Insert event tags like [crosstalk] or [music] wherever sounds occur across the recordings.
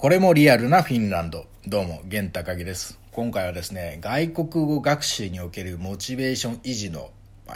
これもリアルなフィンランド。どうも、玄高木です。今回はですね、外国語学習におけるモチベーション維持の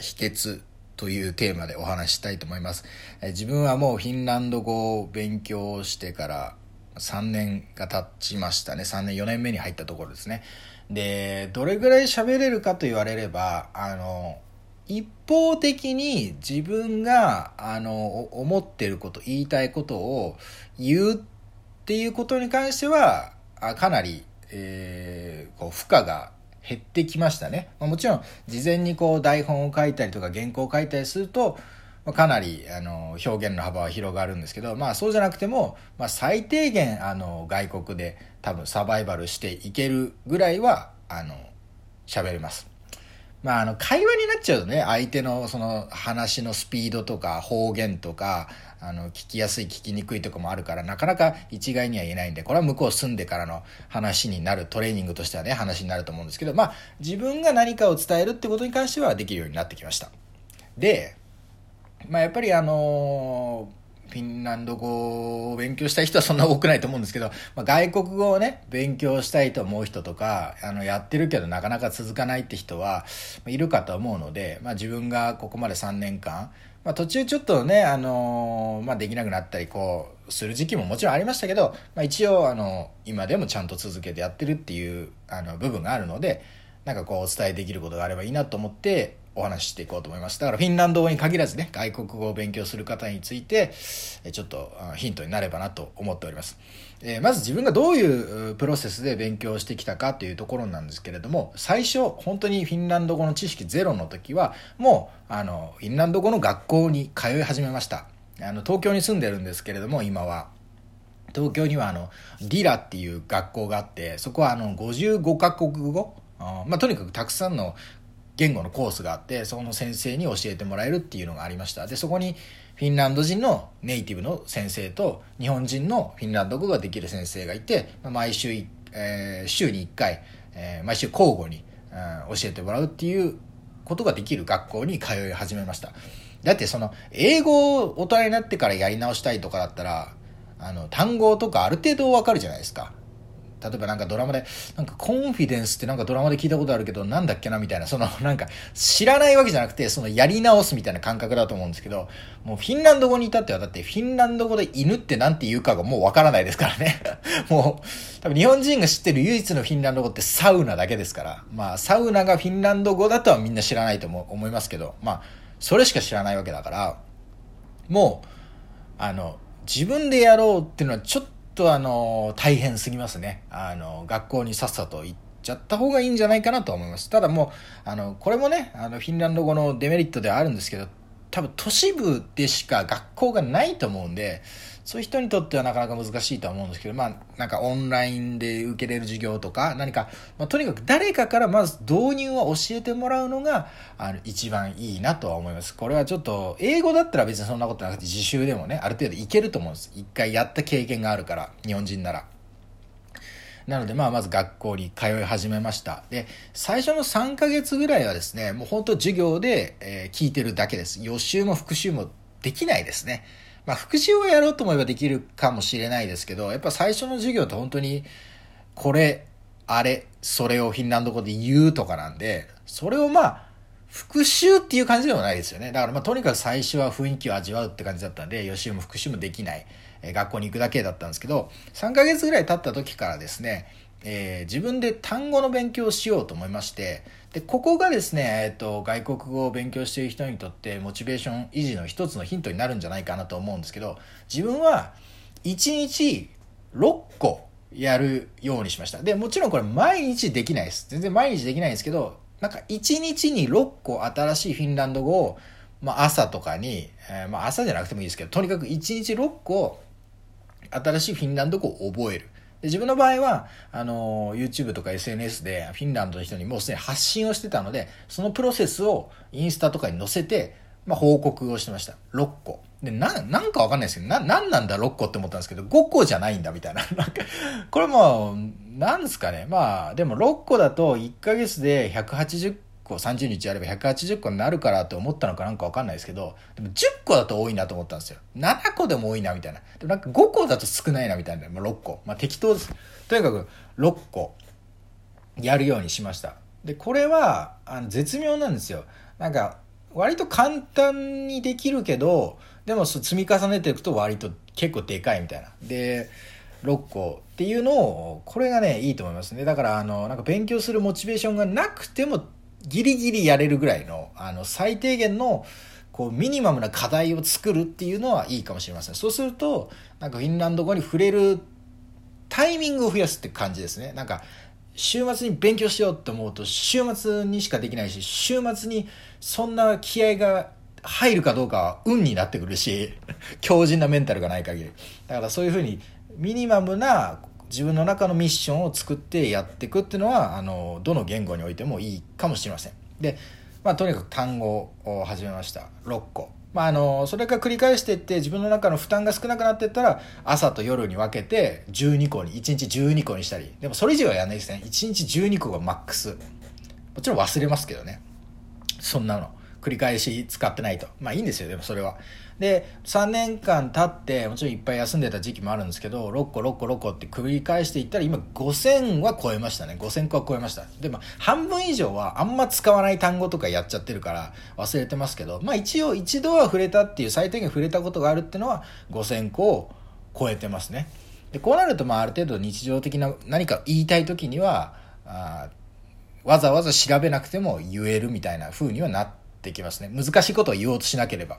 秘訣というテーマでお話したいと思います。自分はもうフィンランド語を勉強してから3年が経ちましたね。3年、4年目に入ったところですね。で、どれぐらい喋れるかと言われれば、あの、一方的に自分が、あの、思ってること、言いたいことを言うっていうことに関しては、あかなり、えー、こう負荷が減ってきましたね。まあ、もちろん、事前にこう台本を書いたりとか原稿を書いたりするとま、かなりあの表現の幅は広がるんですけど、まあそうじゃなくても、まあ最低限あの外国で多分サバイバルしていけるぐらいは、あの、喋れます。まあ、あの、会話になっちゃうとね、相手のその話のスピードとか方言とか、あの、聞きやすい、聞きにくいとかもあるから、なかなか一概には言えないんで、これは向こう住んでからの話になる、トレーニングとしてはね、話になると思うんですけど、まあ、自分が何かを伝えるってことに関してはできるようになってきました。で、まあ、やっぱりあのーフィンランド語を勉強したい人はそんな多くないと思うんですけど、まあ、外国語をね、勉強したいと思う人とか、あの、やってるけどなかなか続かないって人は、いるかと思うので、まあ、自分がここまで3年間、まあ、途中ちょっとね、あのー、まあ、できなくなったり、こう、する時期ももちろんありましたけど、まあ、一応、あの、今でもちゃんと続けてやってるっていう、あの、部分があるので、なんかこう、お伝えできることがあればいいなと思って、お話ししていこうと思います。だからフィンランド語に限らずね、外国語を勉強する方について、ちょっとヒントになればなと思っております。えー、まず自分がどういうプロセスで勉強してきたかというところなんですけれども、最初、本当にフィンランド語の知識ゼロの時は、もう、あの、フィンランド語の学校に通い始めました。あの、東京に住んでるんですけれども、今は。東京にはあの、リラっていう学校があって、そこはあの、55カ国語？まあ、とにかくたくさんの言語のコースがあってその先生に教えてもらえるっていうのがありました。でそこにフィンランド人のネイティブの先生と日本人のフィンランド語ができる先生がいて毎週、えー、週に1回、えー、毎週交互に、うん、教えてもらうっていうことができる学校に通い始めました。だってその英語を大人になってからやり直したいとかだったらあの単語とかある程度わかるじゃないですか。例えばなんかドラマで、なんかコンフィデンスってなんかドラマで聞いたことあるけど、なんだっけなみたいな、その [laughs] なんか知らないわけじゃなくて、そのやり直すみたいな感覚だと思うんですけど、もうフィンランド語に至ってはだってフィンランド語で犬ってなんて言うかがもうわからないですからね。[laughs] もう、多分日本人が知ってる唯一のフィンランド語ってサウナだけですから、まあサウナがフィンランド語だとはみんな知らないと思いますけど、まあそれしか知らないわけだから、もう、あの、自分でやろうっていうのはちょっととあの、大変すぎますね。あの、学校にさっさと行っちゃった方がいいんじゃないかなと思います。ただもう、あの、これもね、あの、フィンランド語のデメリットではあるんですけど、多分都市部でしか学校がないと思うんで、そういう人にとってはなかなか難しいとは思うんですけど、まあ、なんかオンラインで受けれる授業とか、何か、まあ、とにかく誰かからまず導入を教えてもらうのが、あの、一番いいなとは思います。これはちょっと、英語だったら別にそんなことなくて、自習でもね、ある程度いけると思うんです。一回やった経験があるから、日本人なら。なので、まあ、まず学校に通い始めました。で、最初の3ヶ月ぐらいはですね、もう本当授業で、え、聞いてるだけです。予習も復習もできないですね。まあ、復習をやろうと思えばできるかもしれないですけど、やっぱ最初の授業って本当に、これ、あれ、それをフィンランド語で言うとかなんで、それをまあ、復習っていう感じでもないですよね。だからまあ、とにかく最初は雰囲気を味わうって感じだったんで、予習も復習もできない。え学校に行くだけだったんですけど、3ヶ月ぐらい経った時からですね、えー、自分で単語の勉強をしようと思いまして、で、ここがですね、えっと、外国語を勉強している人にとってモチベーション維持の一つのヒントになるんじゃないかなと思うんですけど、自分は1日6個やるようにしました。で、もちろんこれ毎日できないです。全然毎日できないんですけど、なんか1日に6個新しいフィンランド語を、まあ朝とかに、えー、まあ朝じゃなくてもいいですけど、とにかく1日6個新しいフィンランド語を覚える。で自分の場合は、あの、YouTube とか SNS でフィンランドの人にもうすでに発信をしてたので、そのプロセスをインスタとかに載せて、まあ、報告をしてました。6個。で、な、なんかわかんないですけど、な、なんなんだ6個って思ったんですけど、5個じゃないんだみたいな。[laughs] なんか、これも、なんですかね。まあ、でも6個だと1ヶ月で180個30日やれば180個になるからって思ったのかなんか分かんないですけどでも10個だと多いなと思ったんですよ。7個でも多いなみたいな。でもなんか5個だと少ないなみたいな、まあ、6個まあ適当です。とにかく6個やるようにしました。でこれはあの絶妙なんですよ。なんか割と簡単にできるけどでも積み重ねていくと割と結構でかいみたいな。で6個っていうのをこれがねいいと思いますね。だからあのなんか勉強するモチベーションがなくてもギリギリやれるぐらいのあの最低限のこうミニマムな課題を作るっていうのはいいかもしれません。そうするとなんかフィンランド語に触れるタイミングを増やすって感じですね。なんか週末に勉強しようと思うと週末にしかできないし週末にそんな気合が入るかどうかは運になってくるし強靭なメンタルがない限り。だからそういうふうにミニマムな自分の中のミッションを作ってやっていくっていうのはあのどの言語においてもいいかもしれません。で、まあ、とにかく単語を始めました。6個。まあ、あのそれから繰り返していって自分の中の負担が少なくなっていったら朝と夜に分けて12個に1日12個にしたり。でもそれ以上はやらないですね。1日12個がマックス。もちろん忘れますけどね。そんなの。繰り返し使ってないと。まあいいんですよ。でもそれは。で3年間経ってもちろんいっぱい休んでた時期もあるんですけど6個6個6個って繰り返していったら今5000は超えましたね。5000個は超えました。でも半分以上はあんま使わない単語とかやっちゃってるから忘れてますけどまあ一応一度は触れたっていう最低限触れたことがあるっていうのは5000個を超えてますね。でこうなるとまあある程度日常的な何か言いたい時にはあわざわざ調べなくても言えるみたいな風にはなってきますね。難しいことを言おうとしなければ。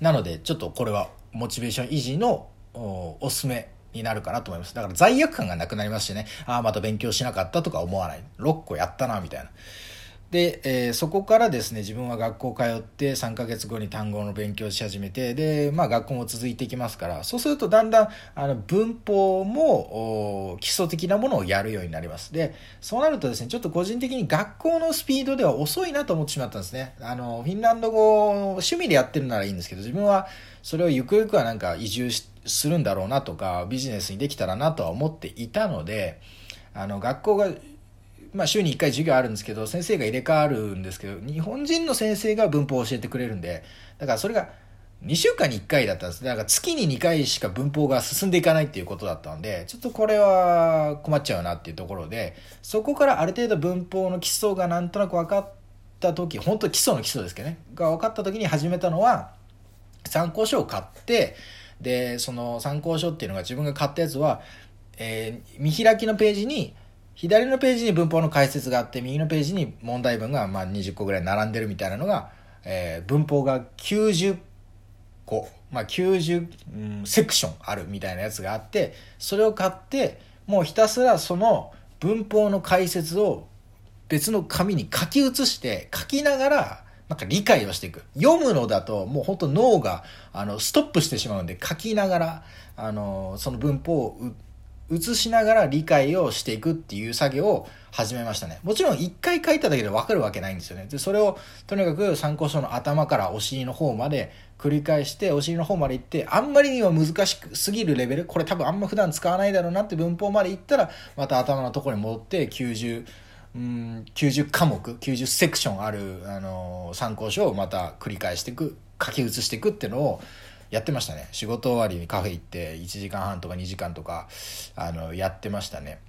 なので、ちょっとこれはモチベーション維持のおすすめになるかなと思います。だから罪悪感がなくなりましてね、ああ、また勉強しなかったとか思わない。6個やったな、みたいな。で、えー、そこからですね自分は学校通って3ヶ月後に単語の勉強し始めてで、まあ、学校も続いていきますからそうするとだんだんあの文法も基礎的なものをやるようになります。でそうなるとですねちょっと個人的に学校のスピードでは遅いなと思ってしまったんですね。あのフィンランド語趣味でやってるならいいんですけど自分はそれをゆくゆくはなんか移住するんだろうなとかビジネスにできたらなとは思っていたのであの学校がまあ、週に1回授業あるんですけど先生が入れ替わるんですけど日本人の先生が文法を教えてくれるんでだからそれが2週間に1回だったんです。だから月に2回しか文法が進んでいかないっていうことだったんでちょっとこれは困っちゃうなっていうところでそこからある程度文法の基礎がなんとなく分かった時本当基礎の基礎ですけどねが分かった時に始めたのは参考書を買ってでその参考書っていうのが自分が買ったやつは、えー、見開きのページに左のページに文法の解説があって右のページに問題文がまあ20個ぐらい並んでるみたいなのが、えー、文法が90個、まあ90、うん、セクションあるみたいなやつがあってそれを買ってもうひたすらその文法の解説を別の紙に書き写して書きながらなんか理解をしていく。読むのだともう本当脳があのストップしてしまうんで書きながらあのその文法を映しながら理解をしていくっていう作業を始めましたね。もちろん一回書いただけでわかるわけないんですよね。で、それをとにかく参考書の頭からお尻の方まで繰り返してお尻の方まで行ってあんまりには難しすぎるレベルこれ多分あんま普段使わないだろうなって文法まで行ったらまた頭のところに戻って90うん90科目90セクションある、あのー、参考書をまた繰り返していく書き写していくっていうのをやってましたね。仕事終わりにカフェ行って1時間半とか2時間とかあのやってましたね。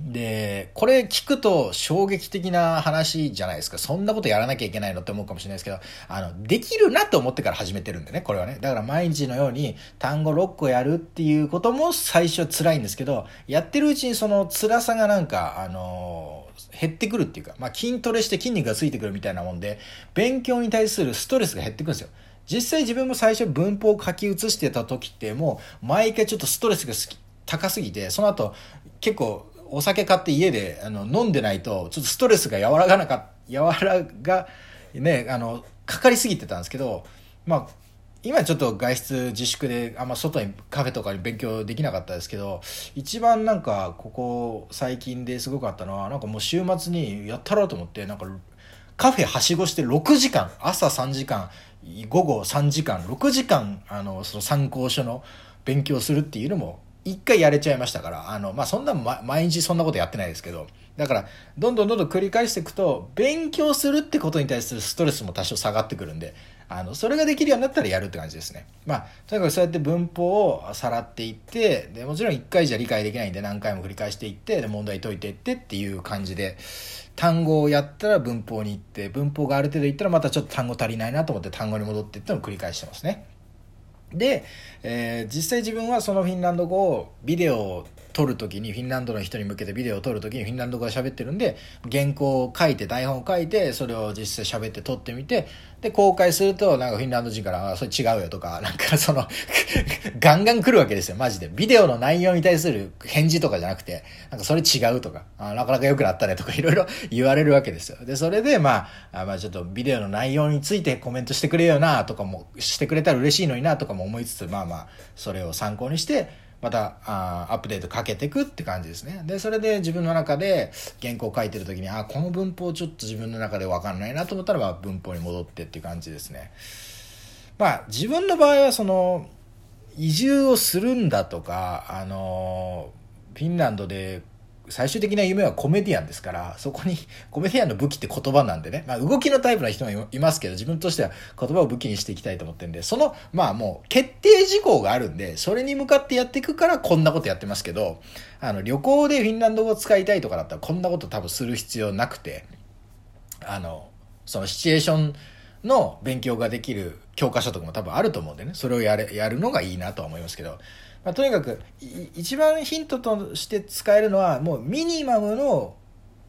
でこれ聞くと衝撃的な話じゃないですか。そんなことやらなきゃいけないのって思うかもしれないですけどあのできるなと思ってから始めてるんでねこれはね。だから毎日のように単語6個やるっていうことも最初辛いんですけどやってるうちにその辛さがなんかあの減ってくるっていうか、まあ、筋トレして筋肉がついてくるみたいなもんで勉強に対するストレスが減ってくるんですよ。実際自分も最初文法を書き写してた時ってもう毎回ちょっとストレスが高すぎてその後結構お酒買って家であの飲んでないとちょっとストレスが和らがなか和らがねあのかかりすぎてたんですけどまあ今ちょっと外出自粛であんま外にカフェとかに勉強できなかったですけど一番なんかここ最近ですごかったのはなんかもう週末にやったろうと思ってなんかカフェはしごして6時間朝3時間午後3時間6時間あのその参考書の勉強するっていうのも一回やれちゃいましたから、あの、まあ、そんな、ま、毎日そんなことやってないですけど、だから、どんどんどんどん繰り返していくと、勉強するってことに対するストレスも多少下がってくるんで、あの、それができるようになったらやるって感じですね。まあ、とにかくそうやって文法をさらっていって、で、もちろん一回じゃ理解できないんで何回も繰り返していって、で、問題解いていってっていう感じで、単語をやったら文法に行って、文法がある程度いったらまたちょっと単語足りないなと思って単語に戻っていってのを繰り返してますね。で、えー、実際自分はそのフィンランド語をビデオを撮るときにフィンランドの人に向けてビデオを撮るときにフィンランド語で喋ってるんで原稿を書いて台本を書いてそれを実際喋って撮ってみてで公開するとなんかフィンランド人から「それ違うよ」とか [laughs] なんかその [laughs] ガンガン来るわけですよ。マジで。ビデオの内容に対する返事とかじゃなくてなんかそれ違うとかあなかなか良くなったねとかいろいろ [laughs] 言われるわけですよ。でそれでまあまあちょっとビデオの内容についてコメントしてくれよなとかもしてくれたら嬉しいのになとかも思いつつまあまあそれを参考にしてまたあアップデートかけていくって感じですね。で、それで自分の中で原稿書いてる時に、あ、この文法ちょっと自分の中でわかんないなと思ったら、まあ、文法に戻ってっていう感じですね。まあ、自分の場合はその、移住をするんだとか、あの、フィンランドで最終的な夢はコメディアンですから、そこに [laughs] コメディアンの武器って言葉なんでね、まあ動きのタイプの人もいますけど、自分としては言葉を武器にしていきたいと思ってるんで、その、まあもう決定事項があるんで、それに向かってやっていくからこんなことやってますけど、あの旅行でフィンランド語を使いたいとかだったらこんなこと多分する必要なくて、あの、そのシチュエーションの勉強ができる教科書とかも多分あると思うんでね、それをやれ、やるのがいいなとは思いますけど、まあ、とにかく一番ヒントとして使えるのはもうミニマムの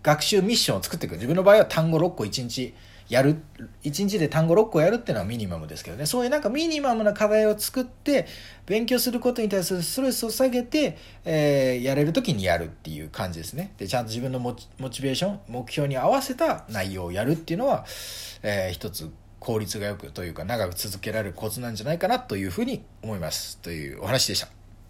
学習ミッションを作っていく。自分の場合は単語6個1日やる。1日で単語6個やるっていうのはミニマムですけどね。そういうなんかミニマムな課題を作って勉強することに対するストレスを下げて、えー、やれる時にやるっていう感じですね。でちゃんと自分のモチベーション目標に合わせた内容をやるっていうのは、えー、一つ効率がよくというか長く続けられるコツなんじゃないかなというふうに思います。というお話でした。